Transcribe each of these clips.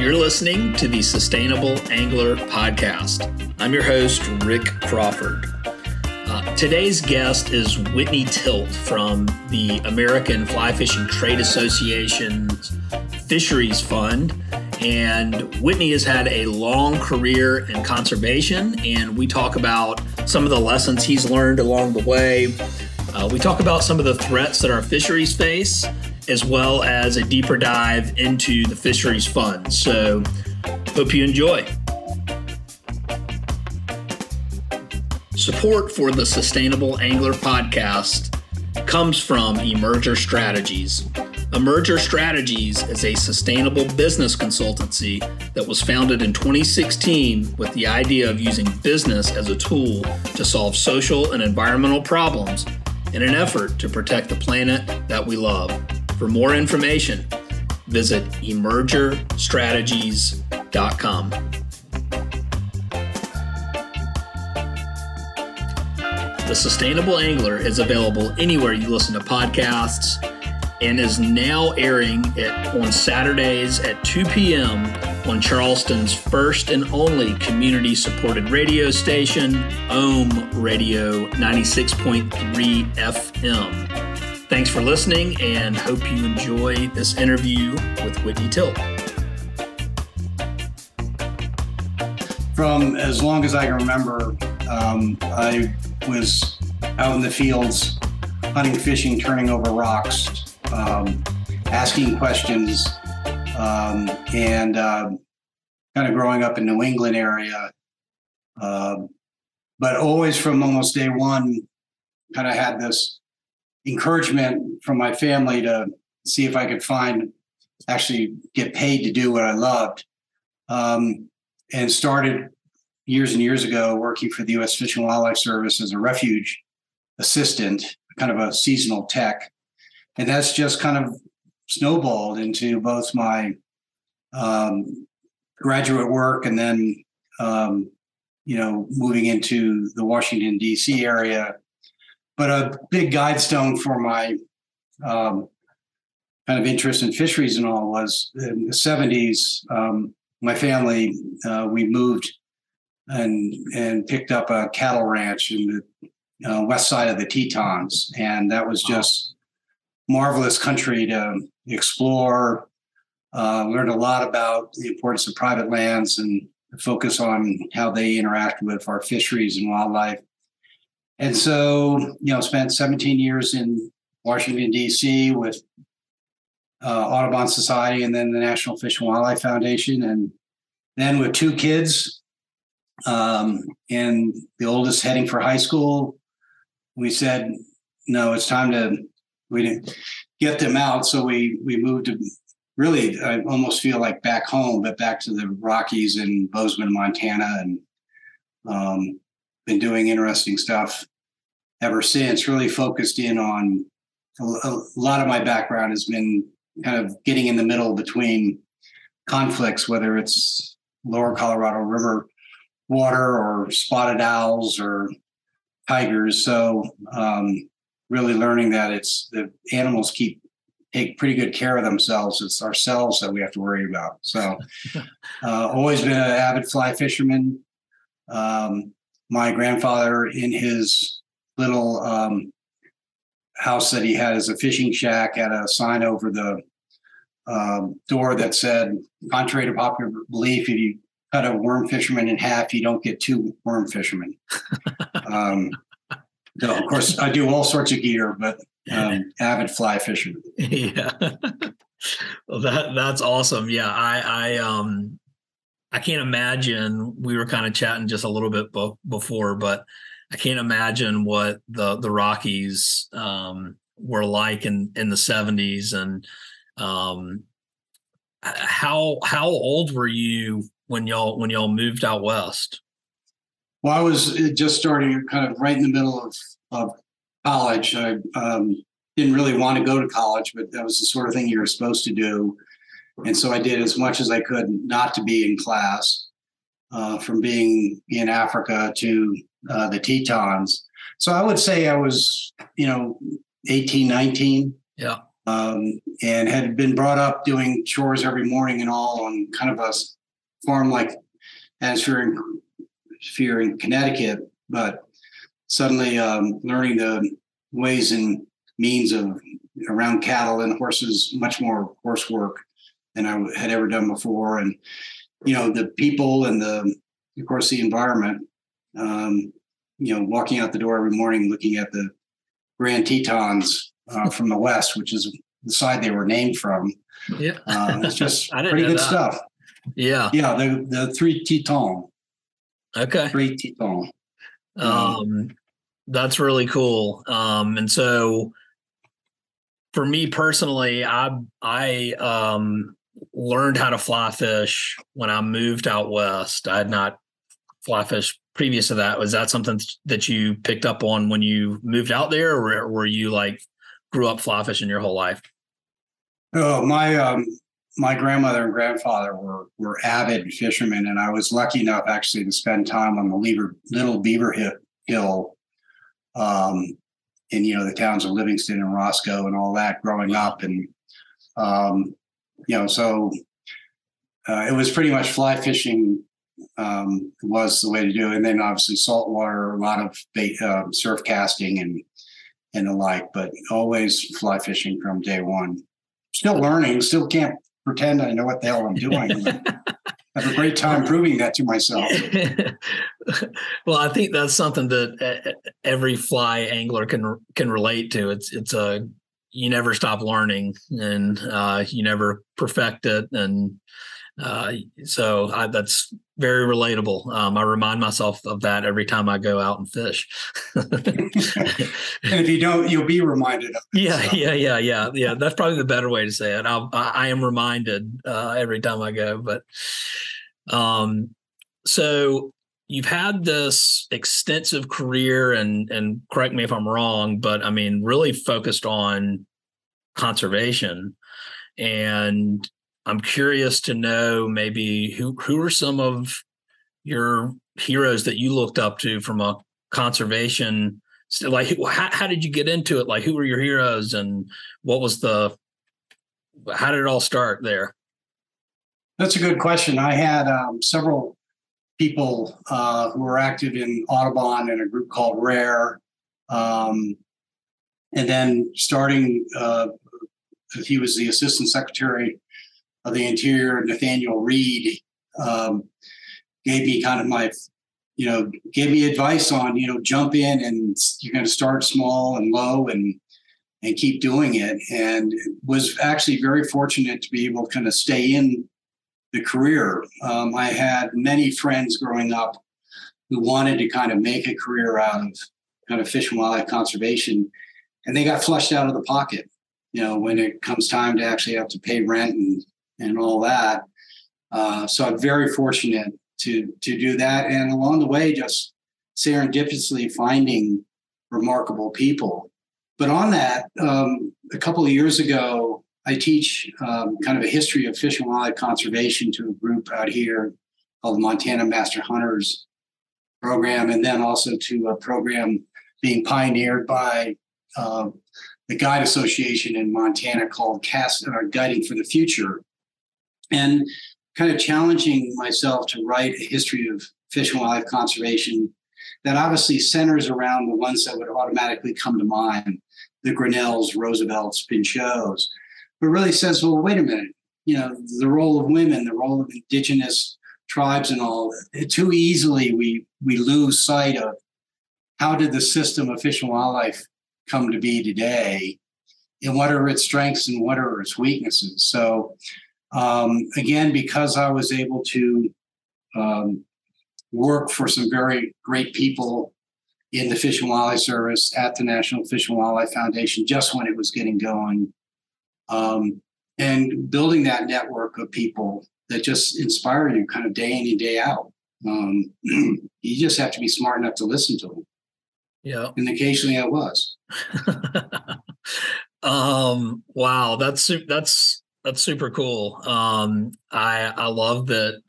You're listening to the Sustainable Angler Podcast. I'm your host, Rick Crawford. Uh, today's guest is Whitney Tilt from the American Fly Fishing Trade Association's Fisheries Fund. And Whitney has had a long career in conservation, and we talk about some of the lessons he's learned along the way. Uh, we talk about some of the threats that our fisheries face, as well as a deeper dive into the fisheries fund. So, hope you enjoy. Support for the Sustainable Angler podcast comes from Emerger Strategies. Emerger Strategies is a sustainable business consultancy that was founded in 2016 with the idea of using business as a tool to solve social and environmental problems in an effort to protect the planet that we love. For more information, visit emergerstrategies.com. The Sustainable Angler is available anywhere you listen to podcasts and is now airing on Saturdays at 2 p.m. on Charleston's first and only community supported radio station, Ohm Radio 96.3 FM. Thanks for listening and hope you enjoy this interview with Whitney Tilt. From as long as I can remember, um, I was out in the fields hunting, fishing, turning over rocks, um, asking questions, um, and uh, kind of growing up in New England area. Uh, but always from almost day one, kind of had this encouragement from my family to see if I could find actually get paid to do what I loved. Um, and started years and years ago working for the U.S. Fish and Wildlife Service as a refuge assistant, kind of a seasonal tech. And that's just kind of snowballed into both my um, graduate work and then, um, you know, moving into the Washington, D.C. area. But a big guide stone for my um, kind of interest in fisheries and all was in the 70s. Um, my family, uh, we moved and and picked up a cattle ranch in the uh, west side of the Tetons, and that was just marvelous country to explore. Uh, learned a lot about the importance of private lands and focus on how they interact with our fisheries and wildlife. And so, you know, spent 17 years in Washington D.C. with uh, Audubon Society and then the National Fish and Wildlife Foundation, and then with two kids, um, and the oldest heading for high school, we said, no, it's time to we didn't get them out. So we we moved to really I almost feel like back home, but back to the Rockies in Bozeman, Montana, and um, been doing interesting stuff ever since. Really focused in on a, lot of my background has been kind of getting in the middle between conflicts, whether it's lower Colorado River water or spotted owls or tigers. So um, really learning that it's the animals keep take pretty good care of themselves. It's ourselves that we have to worry about. So uh, always been an avid fly fisherman. Um, my grandfather in his little um, house that he had as a fishing shack had a sign over the um, door that said, contrary to popular belief, if you cut a worm fisherman in half, you don't get two worm fishermen. um, so of course, I do all sorts of gear, but um, avid fly fisherman. Yeah, well, that that's awesome. Yeah, I I um I can't imagine. We were kind of chatting just a little bit bo- before, but I can't imagine what the the Rockies um, were like in in the seventies and um, how how old were you when y'all when y'all moved out west? Well, I was just starting kind of right in the middle of, of college. I um, didn't really want to go to college, but that was the sort of thing you were supposed to do. And so I did as much as I could not to be in class, uh, from being in Africa to uh, the Tetons. So I would say I was, you know, 18, 19. Yeah. um, and had been brought up doing chores every morning and all on kind of a farm like atmosphere in, sphere in Connecticut, but suddenly um, learning the ways and means of around cattle and horses, much more horse work than I had ever done before. And, you know, the people and the, of course, the environment, um, you know, walking out the door every morning, looking at the Grand Tetons uh, from the West, which is the side they were named from. Yeah. Uh, it's just pretty good that. stuff. Yeah. Yeah. The, the three Tetons. Okay. Three Tetons. Um, that's really cool. Um, and so for me personally, I I um, learned how to fly fish when I moved out west. I had not fly fish previous to that. Was that something that you picked up on when you moved out there, or were you like grew up fly fishing your whole life? Oh, my um, my grandmother and grandfather were were avid fishermen, and I was lucky enough actually to spend time on the Lever, Little Beaver Hill um, in you know the towns of Livingston and Roscoe and all that growing up, and um, you know so uh, it was pretty much fly fishing um, was the way to do it, and then obviously saltwater, a lot of bait, uh, surf casting and and the like, but always fly fishing from day one. Still learning, still can't pretend I know what the hell I'm doing. I have a great time proving that to myself. well, I think that's something that every fly angler can can relate to. It's it's a you never stop learning and uh, you never perfect it, and uh, so I, that's very relatable. Um, I remind myself of that every time I go out and fish. and if you don't, you'll be reminded of it. Yeah, so. yeah, yeah, yeah, yeah. That's probably the better way to say it. I'll, I, am reminded uh, every time I go. But um, so you've had this extensive career, and and correct me if I'm wrong, but I mean, really focused on conservation. And I'm curious to know maybe who who are some of your heroes that you looked up to from a conservation like how, how did you get into it? Like who were your heroes and what was the how did it all start there? That's a good question. I had um, several people uh, who were active in audubon in a group called rare um, and then starting uh, he was the assistant secretary of the Interior, Nathaniel Reed, um, gave me kind of my, you know, gave me advice on, you know, jump in and you're going to start small and low and and keep doing it. And was actually very fortunate to be able to kind of stay in the career. Um, I had many friends growing up who wanted to kind of make a career out of kind of fish and wildlife conservation, and they got flushed out of the pocket. You know, when it comes time to actually have to pay rent and and all that. Uh, so I'm very fortunate to to do that, and along the way, just serendipitously finding remarkable people. But on that, um, a couple of years ago, I teach um, kind of a history of fish and wildlife conservation to a group out here called the Montana Master Hunters program, and then also to a program being pioneered by uh, the Guide Association in Montana called Cast uh, Guiding for the Future, and kind of challenging myself to write a history of fish and wildlife conservation that obviously centers around the ones that would automatically come to mind the Grinnells, Roosevelts, Pinchots, but really says, well, wait a minute, you know, the role of women, the role of indigenous tribes and all, too easily we, we lose sight of how did the system of fish and wildlife come to be today and what are its strengths and what are its weaknesses. So um, again, because I was able to um, work for some very great people in the Fish and Wildlife Service at the National Fish and Wildlife Foundation just when it was getting going. Um, and building that network of people that just inspire you kind of day in and day out. Um, you just have to be smart enough to listen to them. Yeah. And occasionally I was. um, wow. That's, that's, that's super cool. Um, I I love that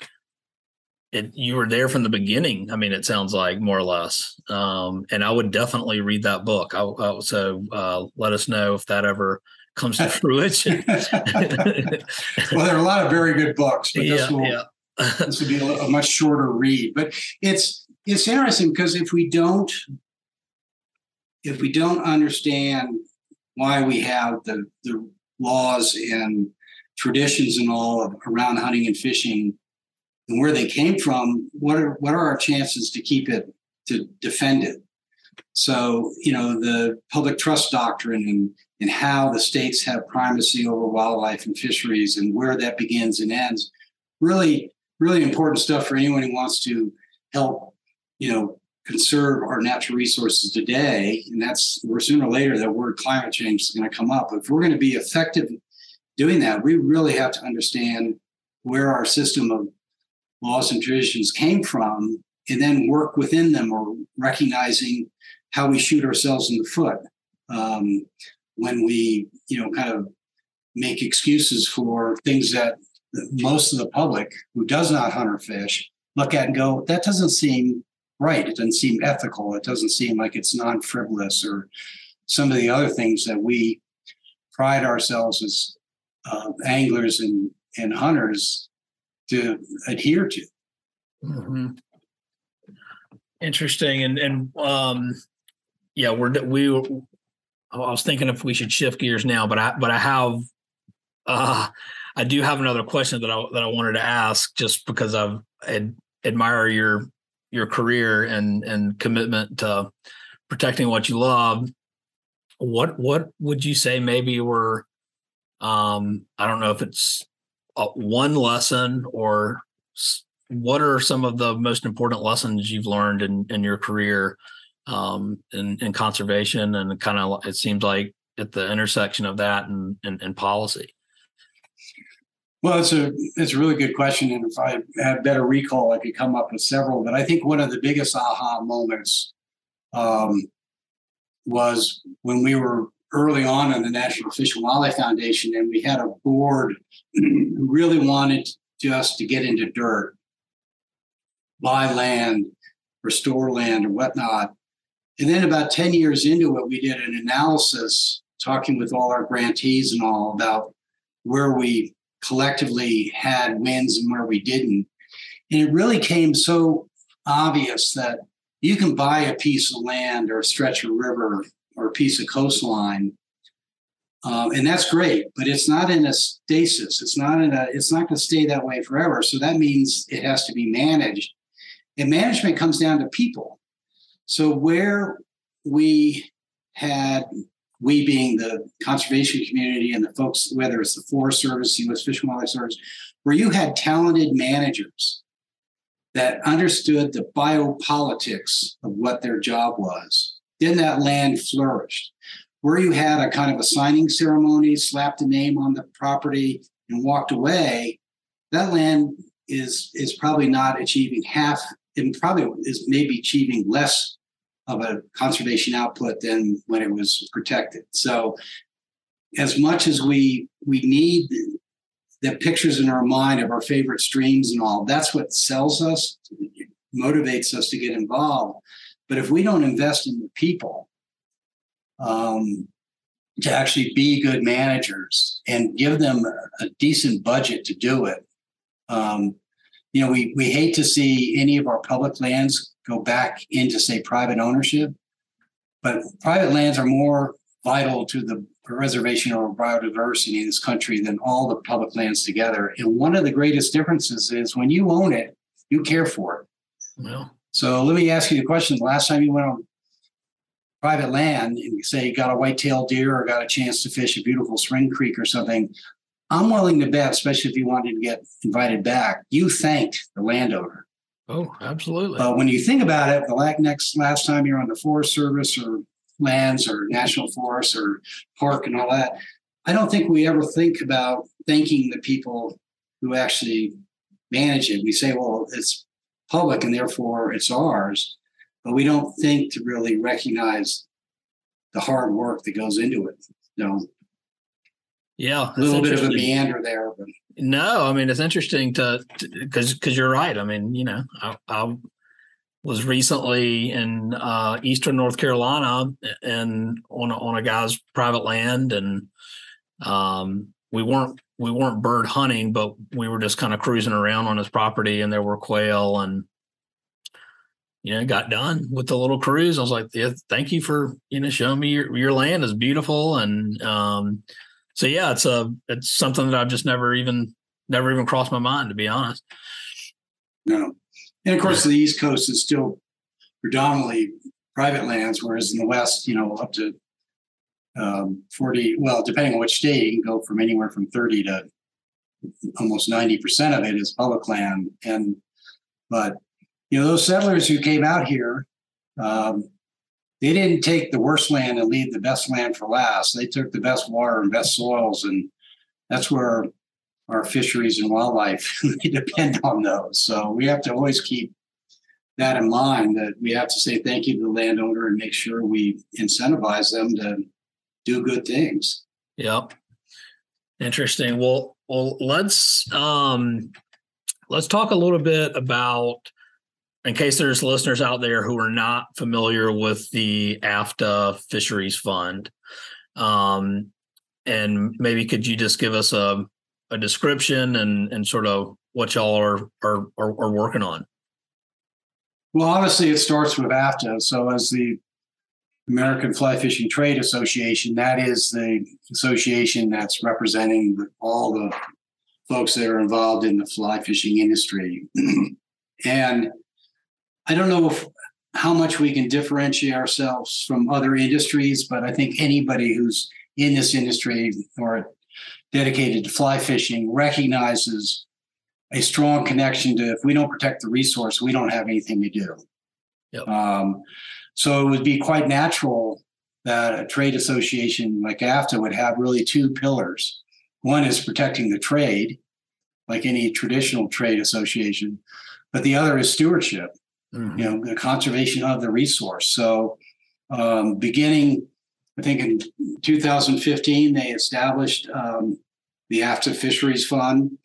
it, you were there from the beginning. I mean, it sounds like more or less. Um, and I would definitely read that book. I, I, so uh, let us know if that ever comes to fruition. well, there are a lot of very good books, but this yeah, will yeah. this will be a, a much shorter read. But it's it's interesting because if we don't if we don't understand why we have the the laws and traditions and all around hunting and fishing and where they came from, what are what are our chances to keep it to defend it? So, you know, the public trust doctrine and and how the states have primacy over wildlife and fisheries and where that begins and ends. Really, really important stuff for anyone who wants to help, you know, conserve our natural resources today. And that's where sooner or later that word climate change is going to come up. If we're going to be effective doing that, we really have to understand where our system of laws and traditions came from and then work within them or recognizing how we shoot ourselves in the foot um, when we you know kind of make excuses for things that most of the public who does not hunt or fish look at and go that doesn't seem right it doesn't seem ethical it doesn't seem like it's non-frivolous or some of the other things that we pride ourselves as uh, anglers and, and hunters to adhere to mm-hmm. interesting and and um yeah, we're we. I was thinking if we should shift gears now, but I but I have, uh, I do have another question that I that I wanted to ask just because I've ad, admire your your career and and commitment to protecting what you love. What what would you say maybe were, um, I don't know if it's a, one lesson or what are some of the most important lessons you've learned in in your career um, in, in conservation and kind of it seems like at the intersection of that and, and, and policy? Well, it's a it's a really good question, and if I had better recall, I could come up with several. But I think one of the biggest aha moments um, was when we were early on in the National Fish and Wildlife Foundation, and we had a board who really wanted just to get into dirt, buy land, restore land, or whatnot. And then about 10 years into it, we did an analysis talking with all our grantees and all about where we collectively had wins and where we didn't. And it really came so obvious that you can buy a piece of land or a stretch of river or a piece of coastline. Um, and that's great, but it's not in a stasis. It's not in a. It's not going to stay that way forever. So that means it has to be managed, and management comes down to people. So where we had we being the conservation community and the folks, whether it's the Forest Service, U.S. Fish and Wildlife Service, where you had talented managers that understood the biopolitics of what their job was, then that land flourished. Where you had a kind of a signing ceremony, slapped a name on the property, and walked away, that land is is probably not achieving half, and probably is maybe achieving less of a conservation output than when it was protected. So as much as we we need the pictures in our mind of our favorite streams and all, that's what sells us, motivates us to get involved. But if we don't invest in the people um, to actually be good managers and give them a, a decent budget to do it, um, you know, we we hate to see any of our public lands go back into say private ownership, but private lands are more vital to the preservation of biodiversity in this country than all the public lands together. And one of the greatest differences is when you own it, you care for it. Well, so let me ask you the question: the last time you went on private land and say you got a white-tailed deer or got a chance to fish a beautiful spring creek or something, I'm willing to bet, especially if you wanted to get invited back, you thanked the landowner. Oh, absolutely. But when you think about it, the next last time you're on the Forest Service or lands or national forest or park and all that, I don't think we ever think about thanking the people who actually manage it. We say, well, it's public and therefore it's ours, but we don't think to really recognize the hard work that goes into it. You know, yeah, a little bit of a meander there, but no, I mean it's interesting to because because you're right. I mean, you know, I, I was recently in uh, eastern North Carolina and on a, on a guy's private land, and um, we weren't we weren't bird hunting, but we were just kind of cruising around on his property, and there were quail, and you know, got done with the little cruise. I was like, yeah, thank you for you know showing me your your land is beautiful, and um, so yeah, it's a it's something that I've just never even never even crossed my mind to be honest. No, and of course the East Coast is still predominantly private lands, whereas in the West, you know, up to um, 40, well, depending on which state, you can go from anywhere from 30 to almost 90% of it is public land. And, but, you know, those settlers who came out here, um, they didn't take the worst land and leave the best land for last. They took the best water and best soils. And that's where our fisheries and wildlife depend on those. So we have to always keep that in mind that we have to say thank you to the landowner and make sure we incentivize them to do good things. Yep. Interesting. Well, well, let's um let's talk a little bit about in case there's listeners out there who are not familiar with the AFFTA Fisheries Fund. Um and maybe could you just give us a a description and and sort of what y'all are are are, are working on? Well, obviously, it starts with AFFTA. So, as the American Fly Fishing Trade Association, that is the association that's representing all the folks that are involved in the fly fishing industry. and I don't know if, how much we can differentiate ourselves from other industries, but I think anybody who's in this industry or dedicated to fly fishing recognizes a strong connection to if we don't protect the resource, we don't have anything to do. Yep. Um, so it would be quite natural that a trade association like AFFTA would have really two pillars. One is protecting the trade, like any traditional trade association, but the other is stewardship, mm-hmm. you know, the conservation of the resource. So um, beginning, I think in 2015, they established um, the AFFTA Fisheries Fund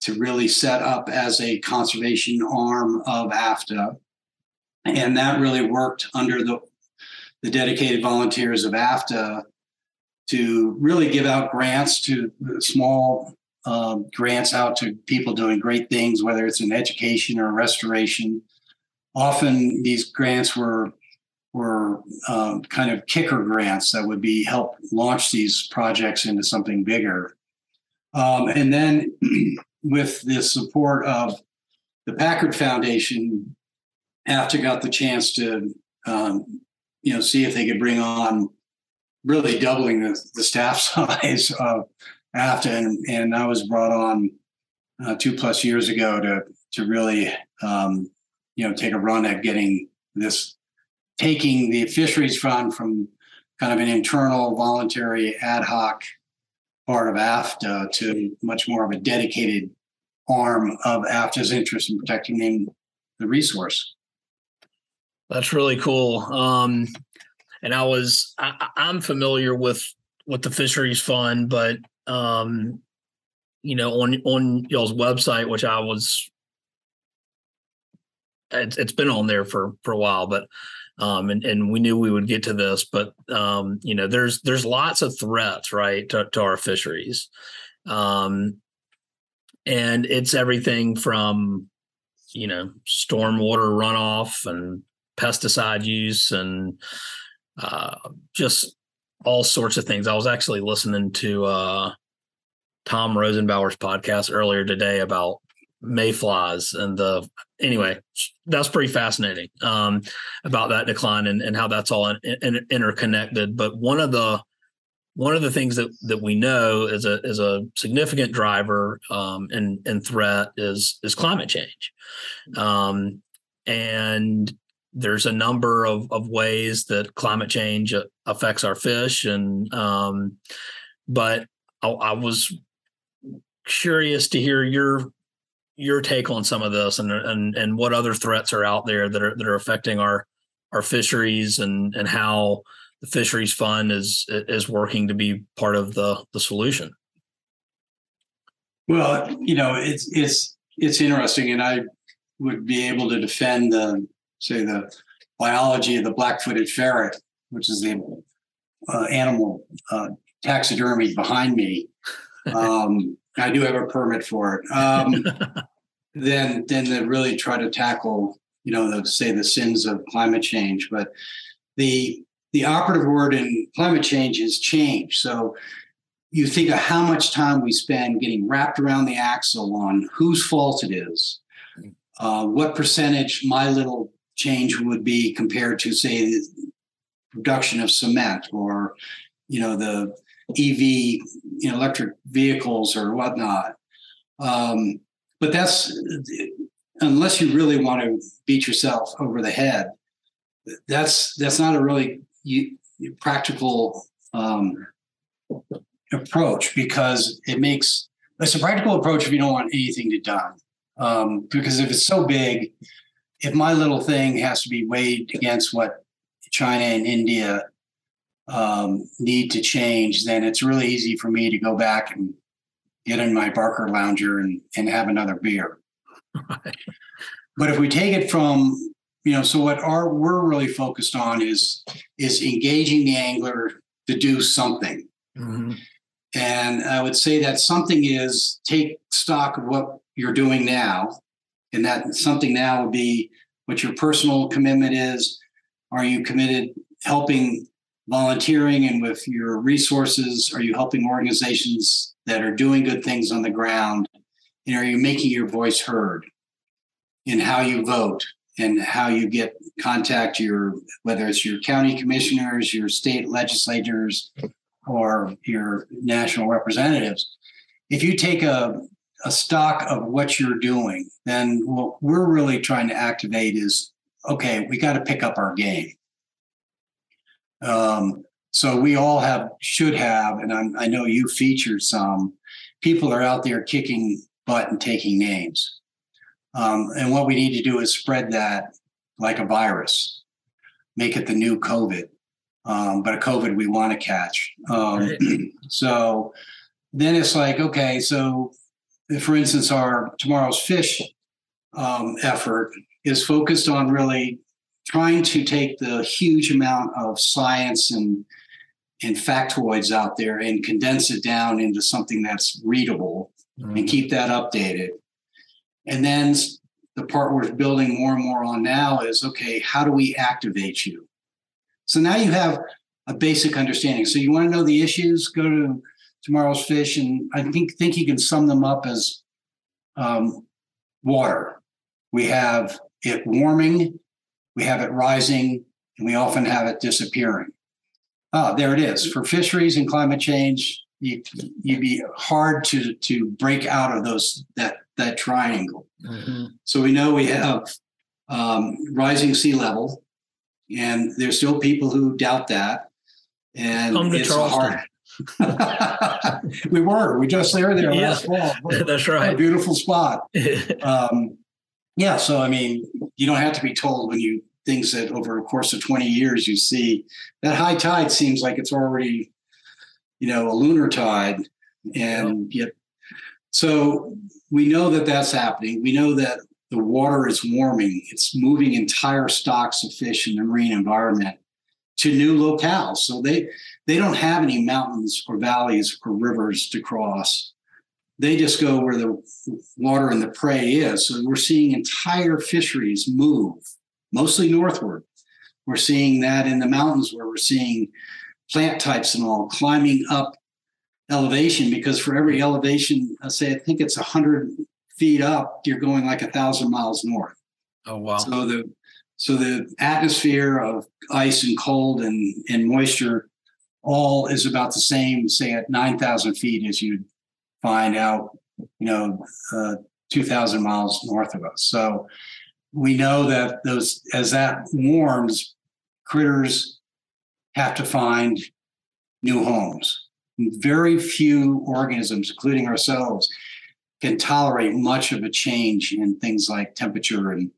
to really set up as a conservation arm of AFFTA. And that really worked under the, the dedicated volunteers of AFFTA to really give out grants to small um, grants out to people doing great things, whether it's in education or restoration. Often these grants were were um, kind of kicker grants that would be help launch these projects into something bigger. Um, and then with the support of the Packard Foundation, AFFTA got the chance to, um, you know, see if they could bring on really doubling the, the staff size of AFFTA, and, and I was brought on uh, two plus years ago to to really, um, you know, take a run at getting this, taking the fisheries fund from kind of an internal, voluntary, ad hoc part of AFFTA to much more of a dedicated arm of AFFTA's interest in protecting the resource. That's really cool. Um, and I was I, am familiar with with the fisheries fund, but um, you know on on y'all's website, which I was it's, it's been on there for for a while, but um, and and we knew we would get to this, but um, you know there's there's lots of threats right to, to our fisheries. Um, and it's everything from you know stormwater runoff and pesticide use and uh, just all sorts of things. I was actually listening to uh, Tom Rosenbauer's podcast earlier today about mayflies and the anyway that's pretty fascinating um, about that decline and, and how that's all in, in, interconnected. But one of the one of the things that that we know is a is a significant driver um, and and threat is is climate change, um, and there's a number of of ways that climate change affects our fish, and um, but I, I was curious to hear your your take on some of this and and and what other threats are out there that are that are affecting our our fisheries and and how the fisheries fund is is working to be part of the the solution. Well, you know, it's it's it's interesting, and I would be able to defend the say the biology of the black-footed ferret, which is the uh, animal uh, taxidermy behind me, um, I do have a permit for it. Um, then, then to really try to tackle, you know, the, say the sins of climate change. But the the operative word in climate change is change. So you think of how much time we spend getting wrapped around the axle on whose fault it is, uh, what percentage my little change would be compared to, say, the production of cement or, you know, the EV, you know, electric vehicles or whatnot. Um, but that's unless you really want to beat yourself over the head. That's that's not a really practical um, approach because it makes it's a practical approach if you don't want anything to done. Um, because if it's so big, if my little thing has to be weighed against what China and India um, need to change, then it's really easy for me to go back and get in my Barcalounger and, and have another beer. But if we take it from, you know, so what our we're really focused on is is engaging the angler to do something. Mm-hmm. And I would say that something is take stock of what you're doing now. And that something now would be what your personal commitment is. Are you committed helping volunteering and with your resources? Are you helping organizations that are doing good things on the ground? And are you making your voice heard in how you vote and how you get contact your whether it's your county commissioners, your state legislators, or your national representatives? If you take a a stock of what you're doing, then what we're really trying to activate is okay, we got to pick up our game. Um, so we all have, should have, and I'm, i know you featured some people are out there kicking butt and taking names. Um, and what we need to do is spread that like a virus, make it the new COVID, um, but a COVID we want to catch. Um, right. so then it's like, okay, so for instance, our tomorrow's fish um, effort is focused on really trying to take the huge amount of science and and factoids out there and condense it down into something that's readable mm-hmm. and keep that updated. And then the part we're building more and more on now is okay, how do we activate you? So now you have a basic understanding. So you want to know the issues, go to tomorrow's fish, and I think think you can sum them up as um, water. We have it warming, we have it rising, and we often have it disappearing. Ah, there it is. For fisheries and climate change, you, would be hard to to break out of those that that triangle. Mm-hmm. So we know we have um, rising sea level, and there's still people who doubt that. And Come to it's Charleston. hard. we were. We just there there yeah, last fall. That's right. A beautiful spot. um, yeah. So I mean, you don't have to be told when you things that over a course of 20 years you see that high tide seems like it's already you know a lunar tide and yet so we know that that's happening. We know that the water is warming. It's moving entire stocks of fish in the marine environment to new locales. So they they don't have any mountains or valleys or rivers to cross. They just go where the water and the prey is. So we're seeing entire fisheries move mostly northward. We're seeing that in the mountains where we're seeing plant types and all climbing up elevation because for every elevation, I say I think it's 100 feet up, you're going like a thousand miles north. Oh, wow. So the so the atmosphere of ice and cold and, and moisture all is about the same, say at 9,000 feet as you'd find out, you know, uh, 2,000 miles north of us. So we know that those as that warms, critters have to find new homes. Very few organisms, including ourselves, can tolerate much of a change in things like temperature and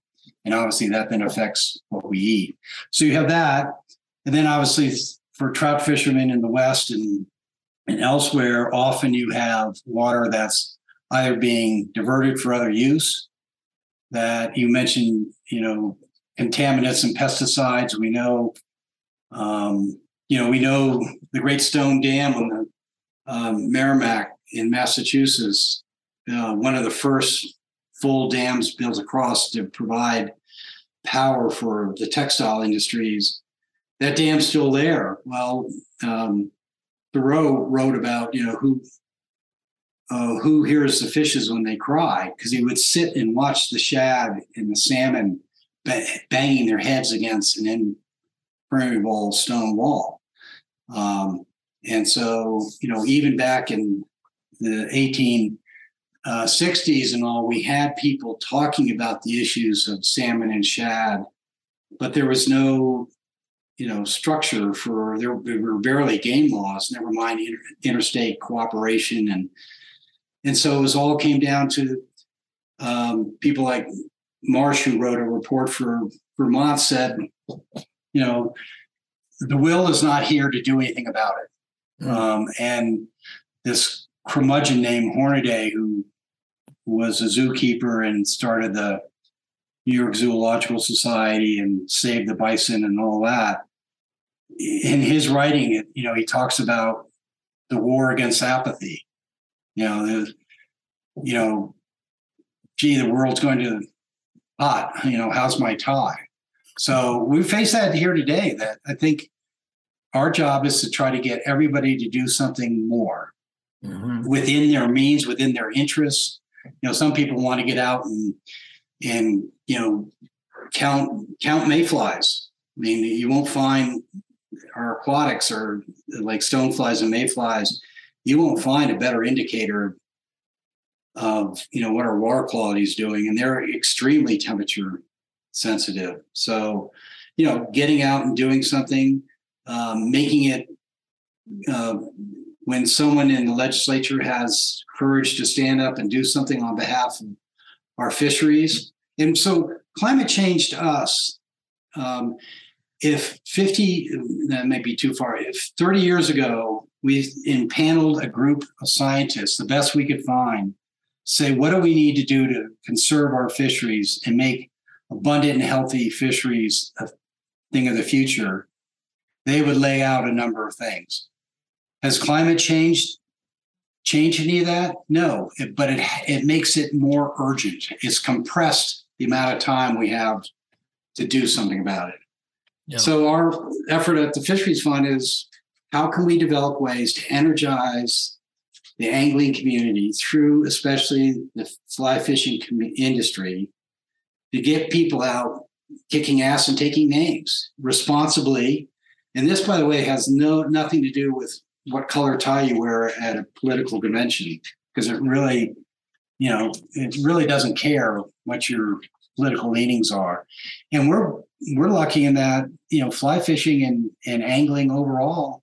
and obviously that then affects what we eat. So you have that, and then obviously for trout fishermen in the West and and elsewhere, often you have water that's either being diverted for other use that you mentioned, you know, contaminants and pesticides. We know um, you know, we know the Great Stone Dam on the um, Merrimack in Massachusetts, uh, one of the first full dams built across to provide power for the textile industries. That dam's still there. Well, um, Thoreau wrote about you know who uh, who hears the fishes when they cry because he would sit and watch the shad and the salmon banging their heads against an impermeable stone wall. Um, and so, you know, even back in the 1860s uh, and all, we had people talking about the issues of salmon and shad, but there was no, you know, structure for there, there were barely game laws, never mind inter, interstate cooperation and and so it was all came down to um, people like Marsh, who wrote a report for Vermont, said, you know, the will is not here to do anything about it. Mm-hmm. Um, and this curmudgeon named Hornaday, who was a zookeeper and started the New York Zoological Society and saved the bison and all that. In his writing, you know, he talks about the war against apathy. You know, the, you know, gee, the world's going to hot. You know, how's my tie? So we face that here today. That I think our job is to try to get everybody to do something more mm-hmm. within their means, within their interests. You know, some people want to get out and and you know count count mayflies. I mean, you won't find our aquatics or like stoneflies and mayflies. You won't find a better indicator of you know what our water quality is doing, and they're extremely temperature sensitive. So, you know, getting out and doing something, um, making it uh, when someone in the legislature has courage to stand up and do something on behalf of our fisheries. And so, climate change to us, um, if 50, that may be too far, if 30 years ago we impaneled a group of scientists, the best we could find, say, what do we need to do to conserve our fisheries and make abundant and healthy fisheries a thing of the future, they would lay out a number of things. Has climate changed changed any of that? No, it, but it it makes it more urgent. It's compressed the amount of time we have to do something about it. Yeah. So our effort at the Fisheries Fund is how can we develop ways to energize the angling community through especially the fly fishing com- industry to get people out kicking ass and taking names responsibly. And this, by the way, has no nothing to do with what color tie you wear at a political convention, because it really, you know, it really doesn't care what your political leanings are. And we're we're lucky in that, you know, fly fishing and, and angling overall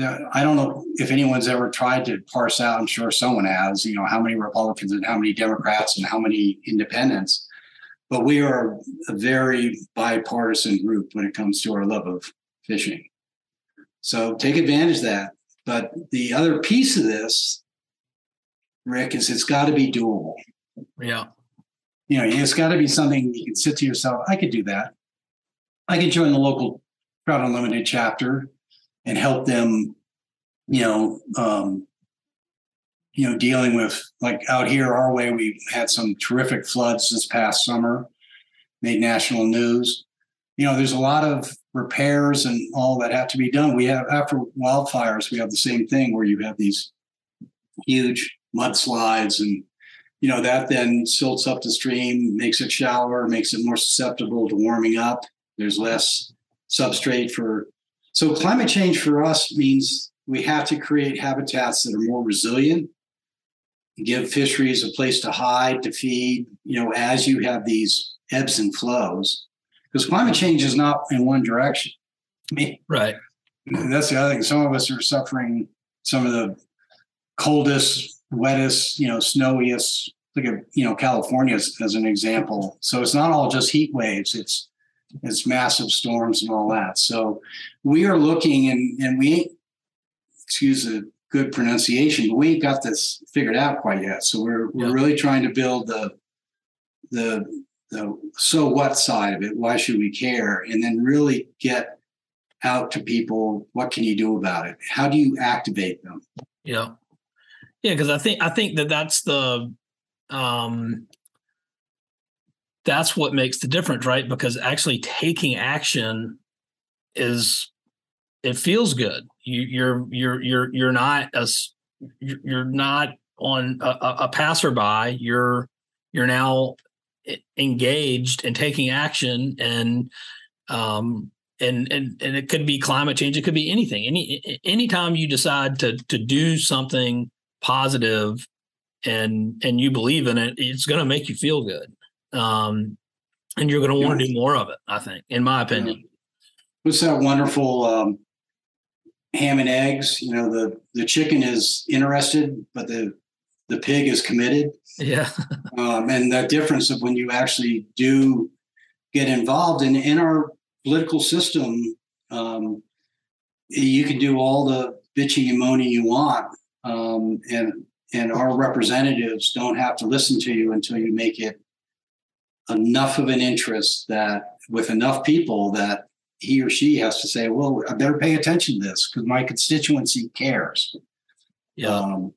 I don't know if anyone's ever tried to parse out. I'm sure someone has. You know how many Republicans and how many Democrats and how many Independents, but we are a very bipartisan group when it comes to our love of fishing. So take advantage of that. But the other piece of this, Rick, is it's got to be doable. Yeah. You know, it's got to be something you can sit to yourself. I could do that. I could join the local Trout Unlimited chapter and help them, you know, um, you know, dealing with like out here our way, we had some terrific floods this past summer, made national news. You know, there's a lot of repairs and all that have to be done. We have after wildfires, we have the same thing where you have these huge mudslides and you know that then silts up the stream makes it shallower makes it more susceptible to warming up there's less substrate for so climate change for us means we have to create habitats that are more resilient, give fisheries a place to hide, to feed, you know, as you have these ebbs and flows. Because climate change is not in one direction. I mean, right. That's the other thing. Some of us are suffering some of the coldest, wettest, you know, snowiest. Look at you know California as, as an example. So it's not all just heat waves. It's it's massive storms and all that. So we are looking and and we ain't excuse the good pronunciation, but we ain't got this figured out quite yet. So we're we're really trying to build the the the so what side of it. Why should we care? And then really get out to people what can you do about it how do you activate them yeah yeah because i think i think that that's the um that's what makes the difference right? Because actually taking action is it feels good. You you're you're you're you're not as you're not on a, a passerby. You're you're now engaged and taking action and um and and and it could be climate change. It could be anything. Any anytime you decide to to do something positive and and you believe in it it's going to make you feel good um and you're going to want to do more of it i think in my opinion. What's that wonderful um ham and eggs? You know the the chicken is interested but the the pig is committed. Yeah. Um, and the difference of when you actually do get involved in in our political system, um, you can do all the bitching and moaning you want, um, and and our representatives don't have to listen to you until you make it enough of an interest that with enough people that he or she has to say, well, I better pay attention to this because my constituency cares. Yeah. Um,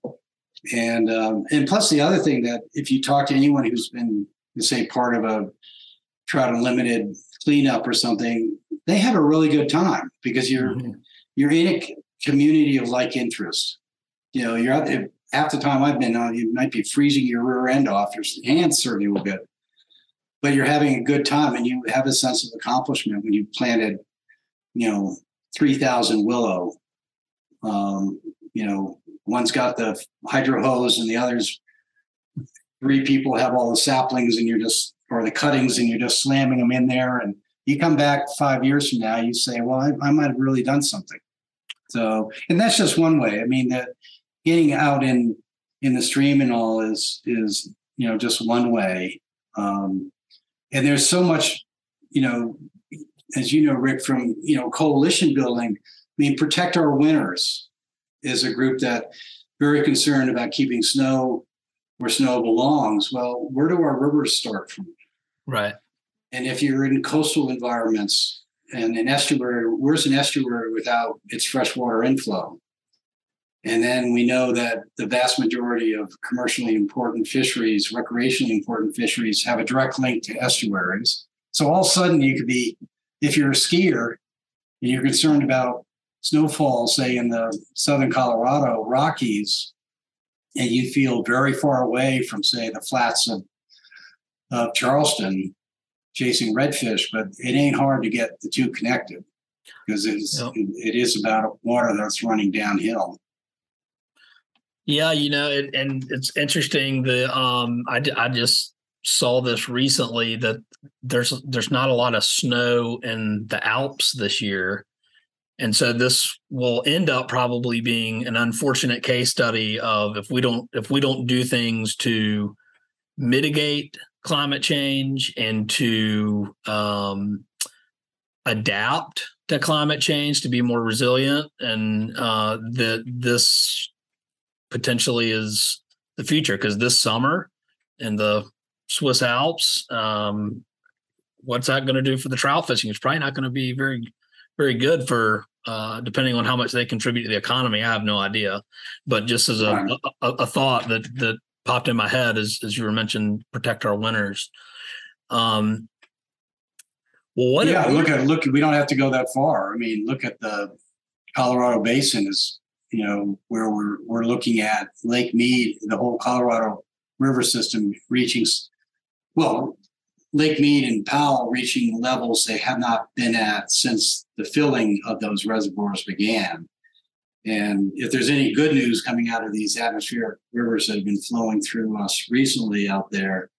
and um, and plus the other thing that if you talk to anyone who's been say part of a trout unlimited cleanup or something, they have a really good time because you're mm-hmm. you're in a community of like interest. You know, you're out there. Half the time I've been on, you might be freezing your rear end off. Your hands certainly will get, but you're having a good time and you have a sense of accomplishment when you planted, you know, three thousand willow. Um, you know, one's got the hydro hose and the others. Three people have all the saplings, and you're just or the cuttings and you're just slamming them in there and you come back five years from now you say well i, I might have really done something so and that's just one way i mean that getting out in in the stream and all is is you know just one way um, and there's so much you know as you know rick from you know coalition building i mean Protect Our Winters is a group that very concerned about keeping snow where snow belongs well where do our rivers start from Right. And if you're in coastal environments and an estuary, where's an estuary without its freshwater inflow? And then we know that the vast majority of commercially important fisheries, recreationally important fisheries, have a direct link to estuaries. So all of a sudden, you could be, if you're a skier and you're concerned about snowfall, say in the southern Colorado Rockies, and you feel very far away from, say, the flats of of Charleston chasing redfish, but it ain't hard to get the two connected because it's yep. it, it is about water that's running downhill. Yeah, you know, it, and it's interesting. The um, I I just saw this recently that there's there's not a lot of snow in the Alps this year, and so this will end up probably being an unfortunate case study of if we don't if we don't do things to mitigate climate change and to um, adapt to climate change to be more resilient and uh, that this potentially is the future because this summer in the Swiss Alps, um, what's that going to do for the trout fishing? It's probably not going to be very, very good for uh, depending on how much they contribute to the economy. I have no idea, but just as a, a, a, thought that that popped in my head as as you were mentioned, Protect Our Winters. Um, well, what? Yeah, look at look. We don't have to go that far. I mean, look at the Colorado Basin is you know where we're we're looking at Lake Mead, the whole Colorado River system reaching well, Lake Mead and Powell reaching levels they have not been at since the filling of those reservoirs began. And if there's any good news coming out of these atmospheric rivers that have been flowing through us recently out there,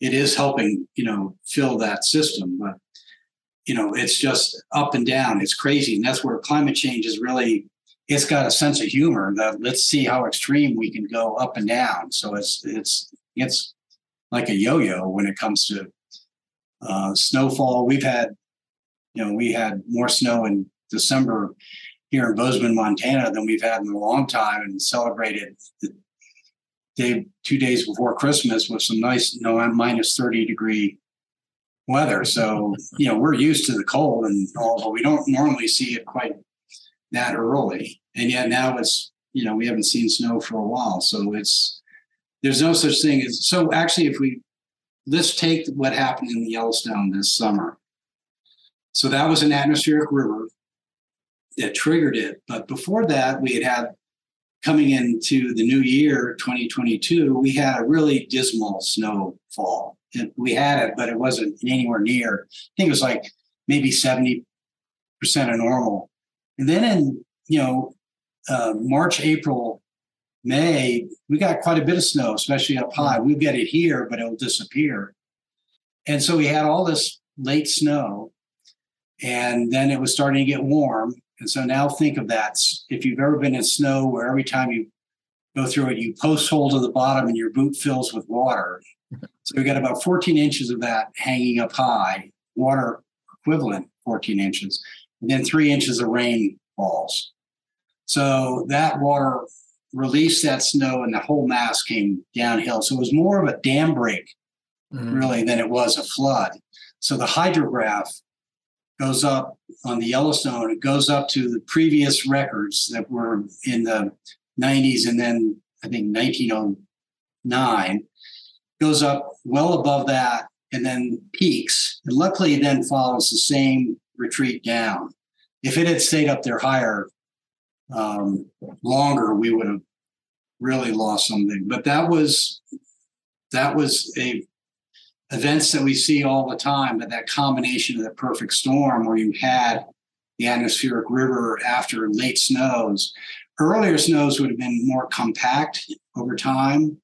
it is helping, you know, fill that system. But, you know, it's just up and down. It's crazy. And that's where climate change is really, it's got a sense of humor that let's see how extreme we can go up and down. So it's, it's, it's like a yo-yo when it comes to uh, snowfall. We've had, you know, we had more snow in December here in Bozeman, Montana than we've had in a long time and celebrated the day, two days before Christmas with some nice, you know, minus 30 degree weather. So, you know, we're used to the cold and all, but we don't normally see it quite that early. And yet now it's, you know, we haven't seen snow for a while. So it's, there's no such thing as, so actually, if we, let's take what happened in the Yellowstone this summer. So that was an atmospheric river that triggered it. But before that, we had had coming into the new year, 2022, we had a really dismal snowfall. And we had it, but it wasn't anywhere near. I think it was like maybe 70% of normal. And then in, you know, uh, March, April, May, we got quite a bit of snow, especially up high. We'll get it here, but it'll disappear. And so we had all this late snow. And then it was starting to get warm. And so now think of that. If you've ever been in snow where every time you go through it, you post hole to the bottom and your boot fills with water. So we got about 14 inches of that hanging up high, water equivalent 14 inches, then three inches of rain falls. So that water released that snow and the whole mass came downhill. So it was more of a dam break, mm-hmm. really, than it was a flood. So the hydrograph goes up on the Yellowstone, it goes up to the previous records that were in the 90s and then I think 1909, goes up well above that and then peaks. And luckily, it then follows the same retreat down. If it had stayed up there higher um, longer, we would have really lost something. But that was that was a events that we see all the time, but that combination of the perfect storm where you had the atmospheric river after late snows. Earlier snows would have been more compact over time,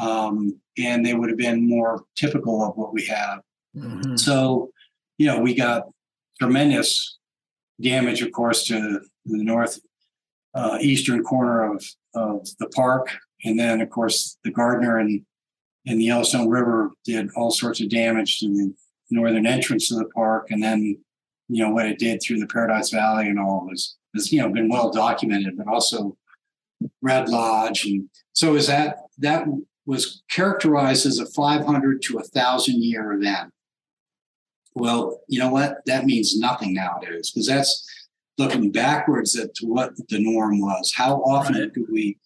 um, and they would have been more typical of what we have. Mm-hmm. So, you know, we got tremendous damage, of course, to the north uh, eastern corner of, of the park, and then, of course, the Gardner and and the Yellowstone River did all sorts of damage to the northern entrance of the park, and then you know what it did through the Paradise Valley and all was has you know been well documented, but also Red Lodge, and so is that that was characterized as a 500 to a thousand year event. Well, you know what? That means nothing nowadays because that's looking backwards at to what the norm was. How often right. could we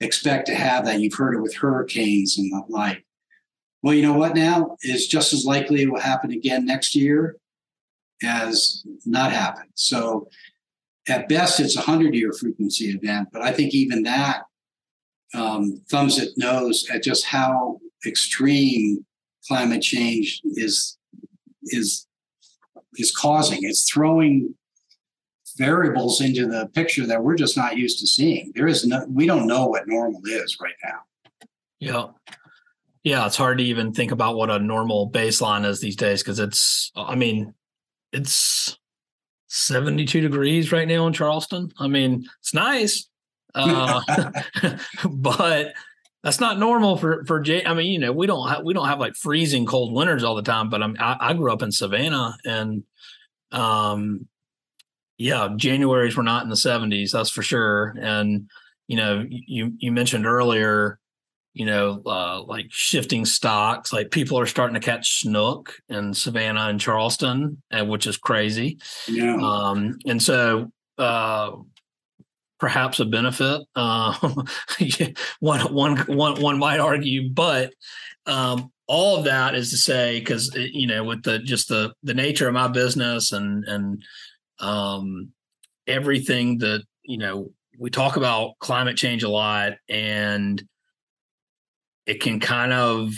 expect to have that. You've heard it with hurricanes and the like. Well, you know what now is just as likely it will happen again next year as not happen. So at best, it's a 100 year frequency event, but I think even that um, thumbs it nose at just how extreme climate change is is is causing. It's throwing variables into the picture that we're just not used to seeing. There is no, we don't know what normal is right now. Yeah. Yeah. It's hard to even think about what a normal baseline is these days because it's, I mean, it's 72 degrees right now in Charleston. I mean, it's nice. Uh, but that's not normal for for Jay. I mean, you know, we don't have we don't have like freezing cold winters all the time. But I'm I, I grew up in Savannah, and um, yeah, Januaries were not in the 70s, that's for sure. And you know, you you mentioned earlier, you know, uh, like shifting stocks, like people are starting to catch snook in Savannah and Charleston, and which is crazy. Yeah. Um, and so uh, perhaps a benefit. Uh, one, one, one, one might argue, but um, all of that is to say, because you know, with the just the the nature of my business and and um, everything that you know we talk about climate change a lot and it can kind of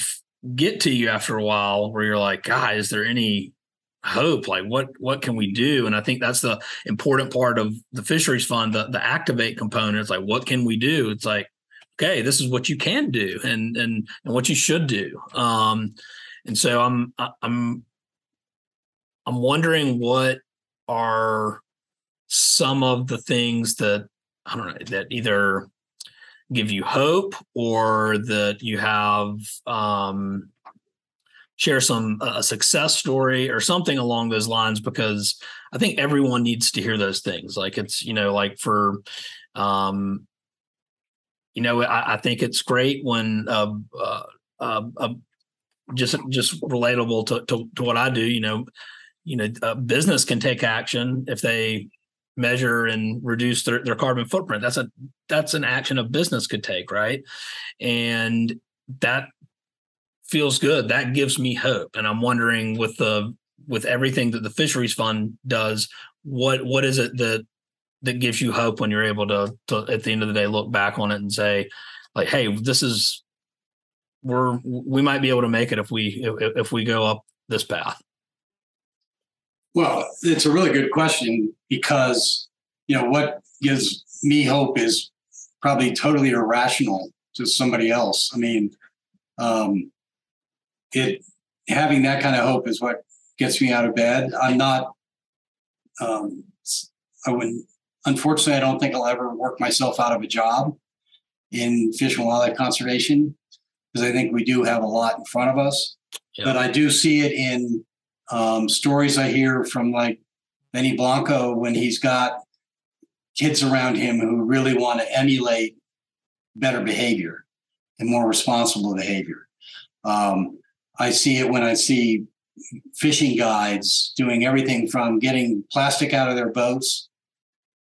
get to you after a while where you're like god is there any hope like what what can we do? And i think that's the important part of the fisheries fund the, the activate component. It's like what can we do? It's like okay this is what you can do and and and what you should do. Um and so i'm i'm i'm wondering what are some of the things that I don't know that either give you hope or that you have um, share some a success story or something along those lines because I think everyone needs to hear those things. Like it's you know like for um, you know I, I think it's great when uh, uh, uh, just just relatable to, to, to what I do. You know, you know, a business can take action if they measure and reduce their, their carbon footprint. That's a that's an action a business could take, right? And that feels good. That gives me hope. And I'm wondering with the with everything that the fisheries fund does, what what is it that that gives you hope when you're able to, to at the end of the day look back on it and say, like, hey, this is we're we might be able to make it if we if, if we go up this path. Well, it's a really good question because you know what gives me hope is probably totally irrational to somebody else. I mean, um, it having that kind of hope is what gets me out of bed. I'm not. Um, I wouldn't. Unfortunately, I don't think I'll ever work myself out of a job in fish and wildlife conservation because I think we do have a lot in front of us. Yeah. But I do see it in um, stories I hear from like Benny Blanco when he's got kids around him who really want to emulate better behavior and more responsible behavior. Um, I see it when I see fishing guides doing everything from getting plastic out of their boats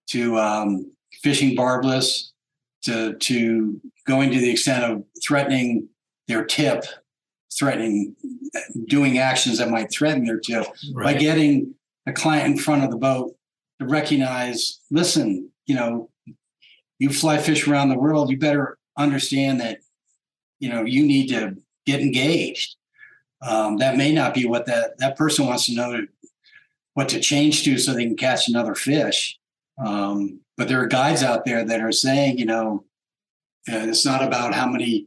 to um, fishing barbless to to going to the extent of threatening their tip, threatening doing actions that might threaten their tip right. by getting a client in front of the boat to recognize, listen, you know, you fly fish around the world, you better understand that, you know, you need to get engaged. Um, that may not be what that that person wants to know what to change to so they can catch another fish. Um, but there are guides out there that are saying, you know, uh, it's not about how many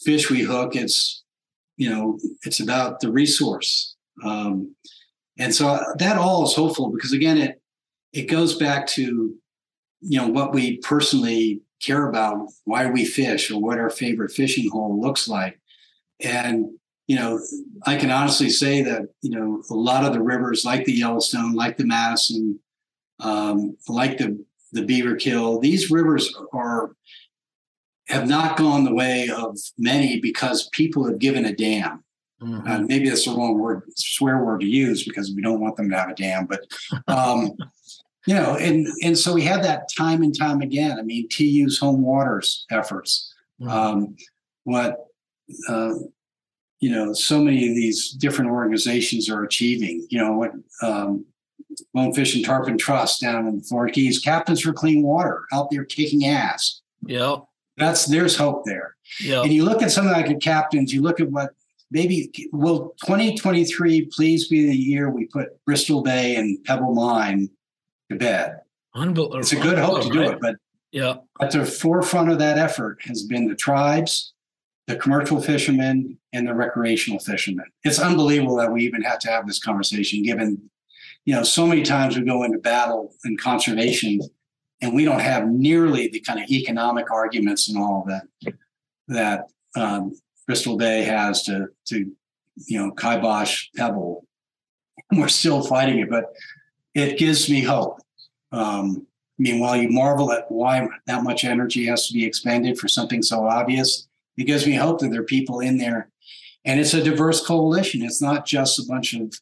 fish we hook. It's you know, it's about the resource. Um, and so that all is hopeful because again, it it goes back to you know what we personally care about, why we fish, or what our favorite fishing hole looks like. And you know, I can honestly say that you know a lot of the rivers, like the Yellowstone, like the Madison, um, like the the Beaverkill, these rivers are have not gone the way of many because people have given a damn. Mm-hmm. Uh, maybe that's the wrong word, swear word to use because we don't want them to have a dam. But um, you know, and and so we had that time and time again. I mean, TU's home waters efforts, mm-hmm. um, what uh, you know, so many of these different organizations are achieving. You know, what um, Bonefish and Tarpon Trust down in the Florida Keys, Captains for Clean Water out there kicking ass. Yeah, that's there's hope there. Yeah. And you look at something like a captains, you look at what maybe will 2023 please be the year we put Bristol Bay and Pebble Mine to bed. Unbelievable. It's a good hope to do it, but yeah. At the forefront of that effort has been the tribes, the commercial fishermen, and the recreational fishermen. It's unbelievable that we even had to have this conversation, given, you know, so many times we go into battle and conservation and we don't have nearly the kind of economic arguments and all that that um, Bristol Bay has to to you know kibosh Pebble. We're still fighting it, but it gives me hope. Um, I mean, while you marvel at why that much energy has to be expended for something so obvious, it gives me hope that there are people in there, and it's a diverse coalition. It's not just a bunch of,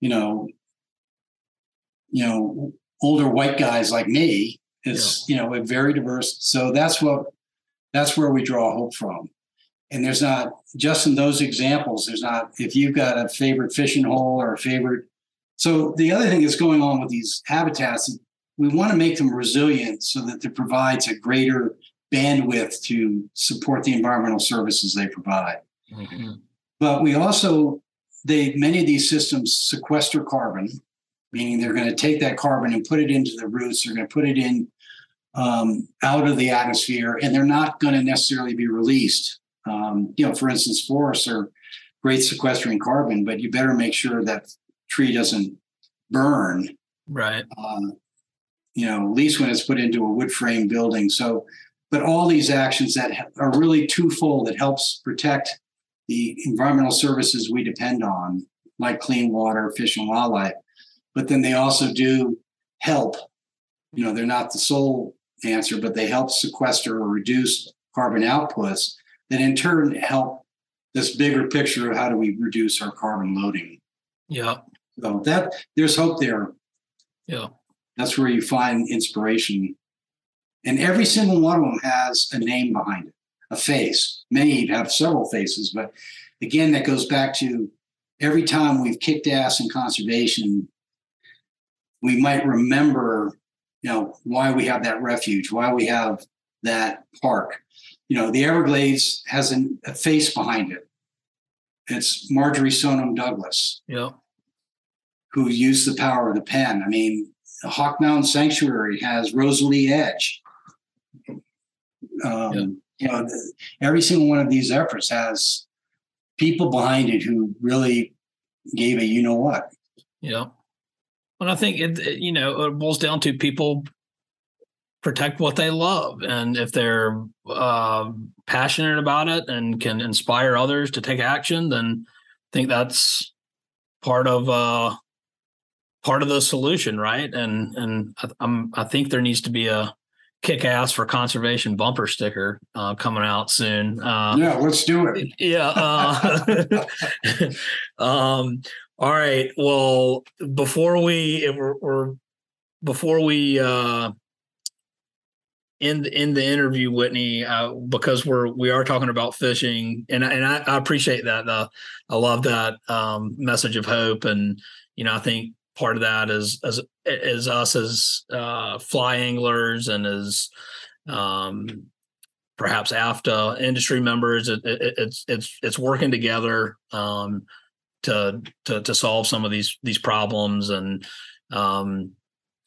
you know, you know, older white guys like me. It's yeah. you know very diverse. So that's what that's where we draw hope from. And there's not just in those examples. There's not if you've got a favorite fishing hole or a favorite. So the other thing that's going on with these habitats, we want to make them resilient so that it provides a greater bandwidth to support the environmental services they provide. Mm-hmm. But we also they many of these systems sequester carbon meaning they're going to take that carbon and put it into the roots. They're going to put it in um, out of the atmosphere, and they're not going to necessarily be released. Um, you know, for instance, forests are great sequestering carbon, but you better make sure that tree doesn't burn. Right. Um, you know, at least when it's put into a wood frame building. So, but all these actions that are really twofold that helps protect the environmental services we depend on, like clean water, fish and wildlife, but then they also do help. You know, they're not the sole answer, but they help sequester or reduce carbon outputs that in turn help this bigger picture of how do we reduce our carbon loading. Yeah. So that there's hope there. Yeah. That's where you find inspiration. And every single one of them has a name behind it, a face. Many have several faces, but again, that goes back to every time we've kicked ass in conservation, we might remember, you know, why we have that refuge, why we have that park. You know, the Everglades has an, a face behind it. It's Marjory Stoneman Douglas. Yeah. Who used the power of the pen. I mean, Hawk Mountain Sanctuary has Rosalie Edge. Um, yeah. You know, every single one of these efforts has people behind it who really gave a you know what. Yeah. And I think it, it, you know it boils down to people protect what they love, and if they're uh, passionate about it and can inspire others to take action, then I think that's part of uh, part of the solution, right? And and I, I'm I think there needs to be a kick ass for conservation bumper sticker uh, coming out soon. Uh, yeah, let's do it. Yeah. Uh, um, all right. Well, before we we're, we're before we uh, end in the interview, Whitney, uh, because we're we are talking about fishing, and and I, I appreciate that. Uh, I love that um, message of hope, and you know I think part of that is as is us as uh, fly anglers and as um, perhaps AFFTA industry members. It, it, it's it's it's working together um, to to to solve some of these these problems, and um,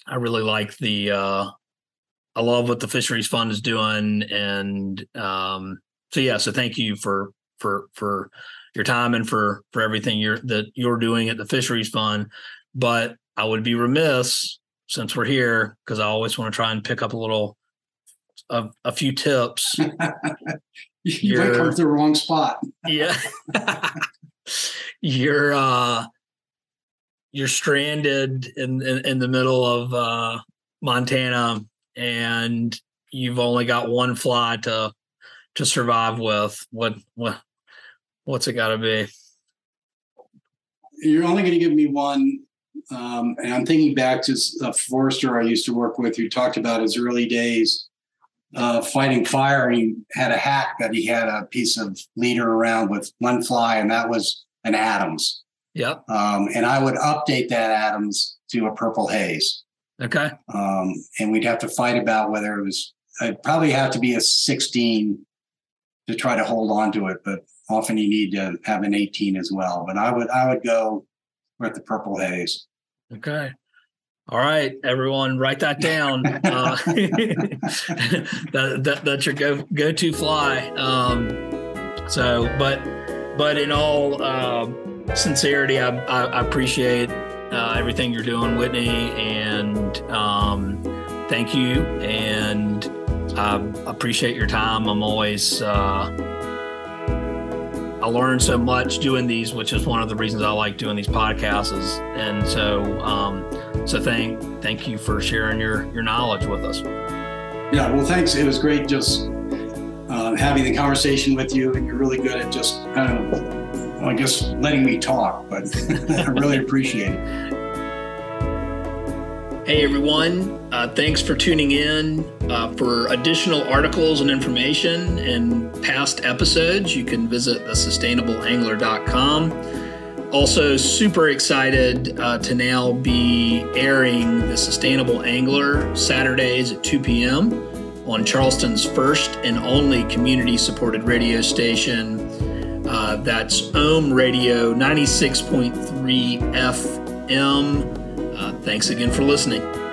I really like the. Uh, I love what the Fisheries Fund is doing, and um, so yeah. So thank you for for for your time and for for everything you're that you're doing at the Fisheries Fund. But I would be remiss since we're here because I always want to try and pick up a little a, a few tips. you might come to the wrong spot. yeah. you're uh you're stranded in, in, in the middle of uh Montana and you've only got one fly to to survive with. What what what's it got to be? You're only going to give me one um, and I'm thinking back to a forester I used to work with who talked about his early days uh, fighting fire. He had a hat that he had a piece of leader around with one fly, and that was an Adams. Yep. Um, and I would update that Adams to a purple haze. Okay. Um, and we'd have to fight about whether it was, I'd probably have to be a 16 to try to hold on to it, but often you need to have an 18 as well. But I would, I would go with the purple haze. Okay. All right, everyone, write that down. uh, that, that, that's your go go to fly. Um, so, but but in all uh, sincerity, I, I, I appreciate uh, everything you're doing, Whitney, and um, thank you. And I appreciate your time. I'm always uh, I learned so much doing these, which is one of the reasons I like doing these podcasts. Is, and so, um, so thank thank you for sharing your your knowledge with us. Yeah, well, thanks. It was great just uh, having the conversation with you, and you're really good at just kind of, well, I guess, letting me talk. But I really appreciate it. Hey everyone, uh, thanks for tuning in. Uh, for additional articles and information and past episodes, you can visit thesustainableangler.com. Also, super excited uh, to now be airing The Sustainable Angler Saturdays at 2 p.m. on Charleston's first and only community supported radio station. Uh, that's Ohm Radio 96.3 FM. Uh, thanks again for listening.